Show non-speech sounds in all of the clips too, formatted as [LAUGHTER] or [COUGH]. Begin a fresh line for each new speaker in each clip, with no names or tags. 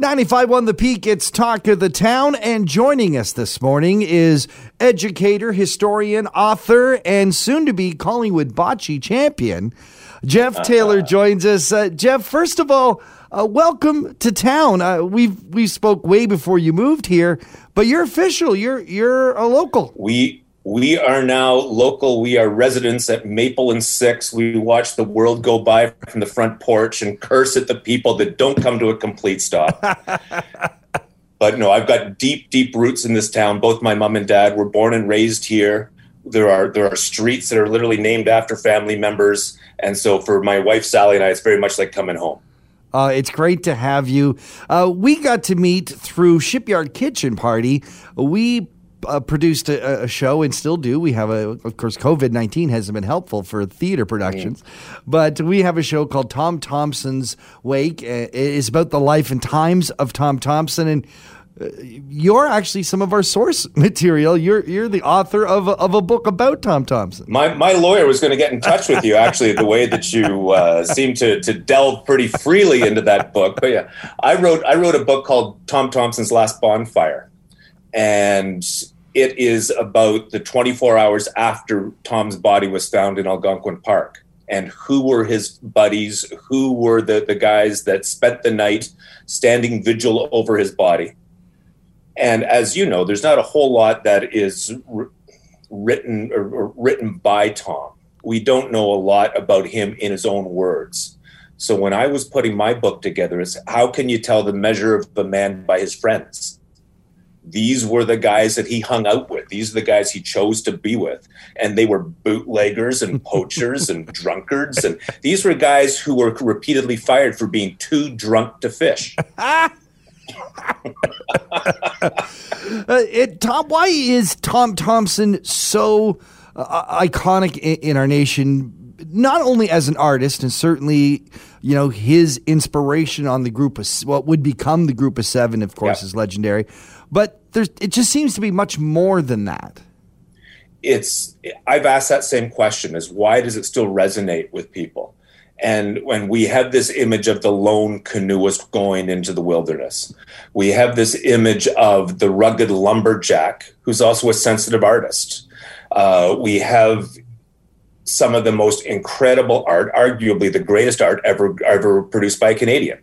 95.1 The Peak, it's Talk of the Town, and joining us this morning is educator, historian, author, and soon to be Collingwood bocce champion. Geoff Taylor joins us. Uh, Geoff, first of all, uh, welcome to town. Uh, we've we spoke way before you moved here, but you're official. You're you're a local.
We we are now local. We are residents at Maple and Six. We watch the world go by from the front porch and curse at the people that don't come to a complete stop. [LAUGHS] but no, I've got deep, deep roots in this town. Both my mom and dad were born and raised here. There are there are streets that are literally named after family members, and so for my wife Sally and I, it's very much like coming home.
Uh, it's great to have you. Uh, we got to meet through Shipyard Kitchen Party. We uh, produced a, a, show and still do. We have a, of course, COVID 19 hasn't been helpful for theater productions, mm. but we have a show called Tom Thomson's Wake. It is about the life and times of Tom Thomson. And uh, you're actually some of our source [LAUGHS] material. You're you're the author of a, of a book about Tom Thomson.
My my lawyer was going to get in touch with you actually the way that you uh, seem to to delve pretty freely into that book. But yeah, I wrote I wrote a book called Tom Thomson's Last Bonfire, and it is about the 24 hours after Tom's body was found in Algonquin Park and who were his buddies, who were the, the guys that spent the night standing vigil over his body. And as you know, there's not a whole lot that is written or, or written by Tom. We don't know a lot about him in his own words. So when I was putting my book together, it's how can you tell the measure of a man by his friends? These were the guys that he hung out with. These are the guys he chose to be with. And they were bootleggers and poachers and [LAUGHS] drunkards. And these were guys who were repeatedly fired for being too drunk to fish. [LAUGHS] uh,
it, Tom, why is Tom Thomson so uh, iconic in, in our nation? Not only as an artist, and certainly, you know, his inspiration on the group of what would become the group of seven, of course, yep. is legendary but there's it just seems to be much more than that.
It's I've asked that same question: is why does it still resonate with people? And when we have this image of the lone canoeist going into the wilderness, we have this image of the rugged lumberjack who's also a sensitive artist. Uh, we have some of the most incredible art, arguably the greatest art ever ever produced by a Canadian.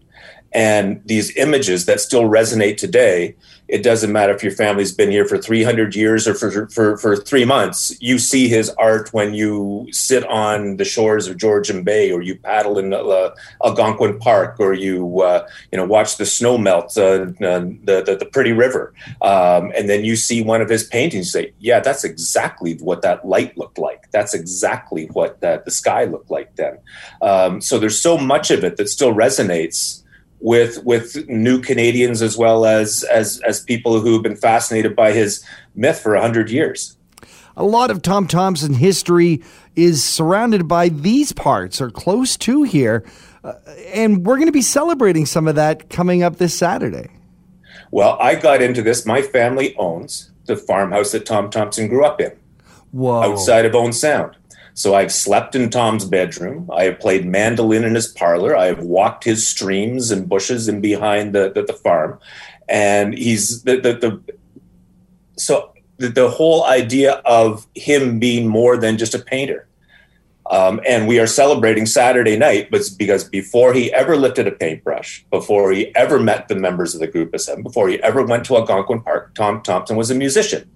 And these images that still resonate today it doesn't matter if your family's been here for 300 years or for, for, for three months. You see his art when you sit on the shores of Georgian Bay, or you paddle in uh, Algonquin Park, or you uh, you know watch the snow melt uh, the, the, the pretty river, um, and then you see one of his paintings. You say, "Yeah, that's exactly what that light looked like. That's exactly what that, the sky looked like then." Um, so there's so much of it that still resonates with with new Canadians as well as as as people who have been fascinated by his myth for a hundred years.
A lot of Tom Thomson history is surrounded by these parts or close to here, uh, and we're going to be celebrating some of that coming up this Saturday.
Well, I got into this. My family owns the farmhouse that Tom Thomson grew up in,
Whoa.
outside of Owen Sound. So I've slept in Tom's bedroom. I have played mandolin in his parlor. I have walked his streams and bushes in behind the, the, the farm. And he's the, the, the so the, the, whole idea of him being more than just a painter. Um, and we are celebrating Saturday night, but because before he ever lifted a paintbrush, before he ever met the members of the group of seven, before he ever went to Algonquin Park, Tom Thomson was a musician.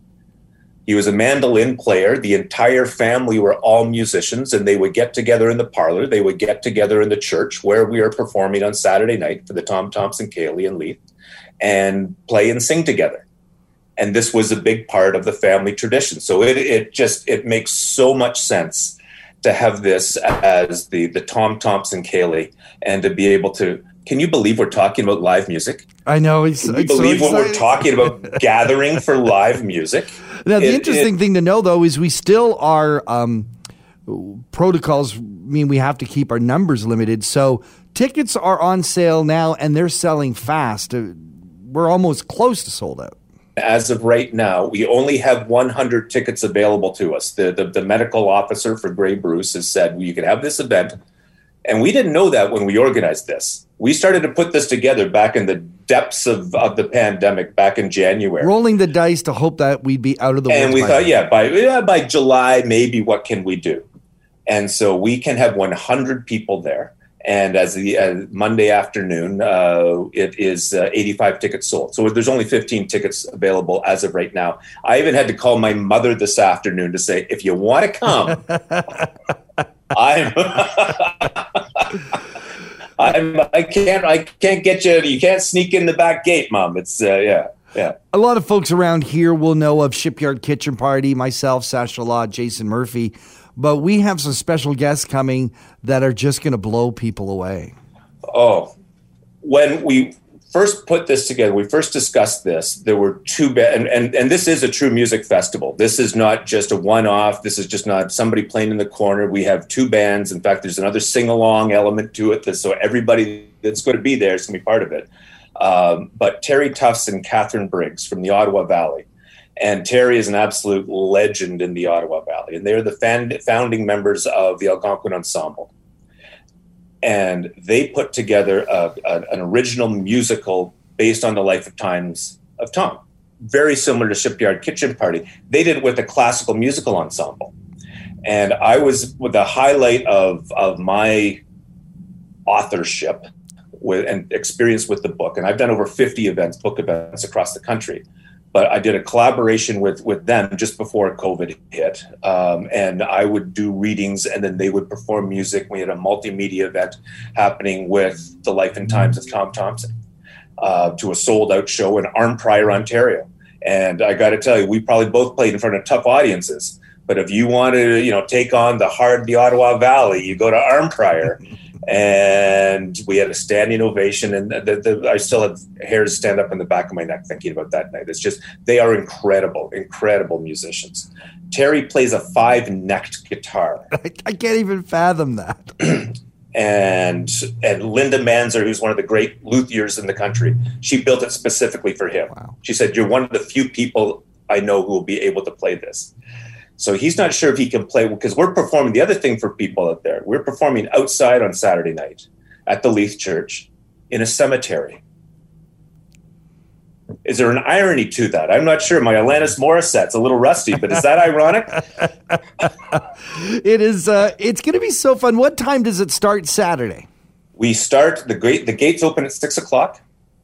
He was a mandolin player. The entire family were all musicians, and they would get together in the parlor. They would get together in the church where we are performing on Saturday night for the Tom Thomson, Ceilidh, and Leith, and play and sing together. And this was a big part of the family tradition. So it, it just it makes so much sense to have this as the the Tom Thomson Ceilidh and to be able to can you believe we're talking about live music?
I know. It's,
Can you believe so what we're talking about [LAUGHS] gathering for live music?
Now, the it, interesting it, thing to know, though, is we still are um, protocols mean we have to keep our numbers limited. So tickets are on sale now, and they're selling fast. Uh, we're almost close to sold out.
As of right now, we only have 100 tickets available to us. The, the, the medical officer for Grey Bruce has said well, you can have this event. And we didn't know that when we organized this. We started to put this together back in the depths of, of the pandemic back in January.
Rolling the dice to hope that we'd be out of the
way.
and
we thought,
then.
yeah, by yeah, by July, maybe what can we do? And so we can have 100 people there. And as the uh, Monday afternoon, uh, it is uh, 85 tickets sold. So there's only 15 tickets available as of right now. I even had to call my mother this afternoon to say, if you want to come, [LAUGHS] I'm. [LAUGHS] I'm, I can't. I can't get you. You can't sneak in the back gate, mom. It's uh, yeah, yeah.
A lot of folks around here will know of Shipyard Kitchen Party, myself, Sasha Law, Jason Murphy, but we have some special guests coming that are just going to blow people away.
Oh, when we first put this together, we first discussed this. There were two, ba- and, and and this is a true music festival. This is not just a one-off. This is just not somebody playing in the corner. We have two bands. In fact, there's another sing-along element to it. So everybody that's going to be there is going to be part of it. Um, but Terry Tufts and Catherine Briggs from the Ottawa Valley. And Terry is an absolute legend in the Ottawa Valley. And they're the fan- founding members of the Algonquin Ensemble and they put together a, a, an original musical based on the life of times of Tom, very similar to Shipyard Kitchen Party. They did it with a classical musical ensemble, and I was with the highlight of of my authorship with and experience with the book. And I've done over fifty events, book events across the country. But I did a collaboration with with them just before COVID hit, um, and I would do readings, and then they would perform music. We had a multimedia event happening with the life and times of Tom Thomson uh, to a sold out show in Arnprior, Ontario. And I got to tell you, we probably both played in front of tough audiences. But if you want to, you know, take on the hard the Ottawa Valley, you go to Arnprior. And we had a standing ovation. And the, the, I still have hairs stand up in the back of my neck thinking about that night. It's just they are incredible, incredible musicians. Terry plays a five necked guitar. [LAUGHS]
I, I can't even fathom that. [CLEARS THROAT]
and and Linda Manzer, who's one of the great luthiers in the country, she built it specifically for him.
Wow.
She said, "You're one of the few people I know who will be able to play this." So he's not sure if he can play because we're performing. The other thing for people out there, we're performing outside on Saturday night at the Leith Church in a cemetery. Is there an irony to that? I'm not sure. My Alanis Morissette's a little rusty, but is that [LAUGHS] ironic?
It is. Uh, it's going to be so fun. What time does it start Saturday?
We start the gate. The gates open at six o'clock,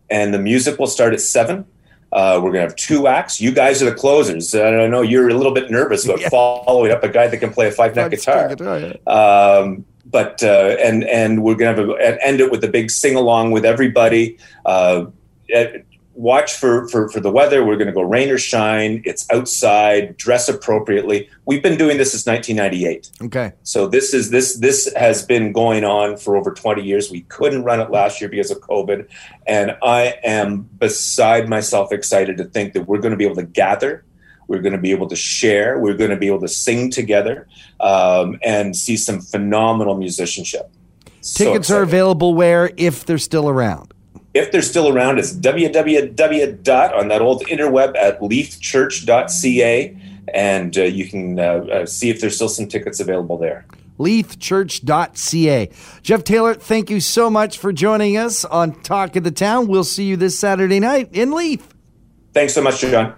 and the music will start at seven. Uh, we're gonna have two acts. You guys are the closers. I know you're a little bit nervous about [LAUGHS]
Yeah.
following up a guy that can play a five neck guitar. Um, but uh, and and we're gonna have a, end it with a big sing along with everybody. Uh, watch for, for for the weather. We're gonna go rain or shine. It's outside. Dress appropriately. We've been doing this since 1998.
Okay.
So this is this this has been going on for over 20 years. We couldn't run it last year because of COVID, and I am beside myself excited to think that we're going to be able to gather, we're going to be able to share, we're going to be able to sing together, um, and see some phenomenal musicianship. So
Tickets are available where if they're still around.
If they're still around, it's www dot on that old interweb at leithchurch.ca, and uh, you can uh, uh, see if there's still some tickets available there.
leithchurch.ca. Geoff Taylor, thank you so much for joining us on Talk of the Town. We'll see you this Saturday night in Leith.
Thanks so much, John.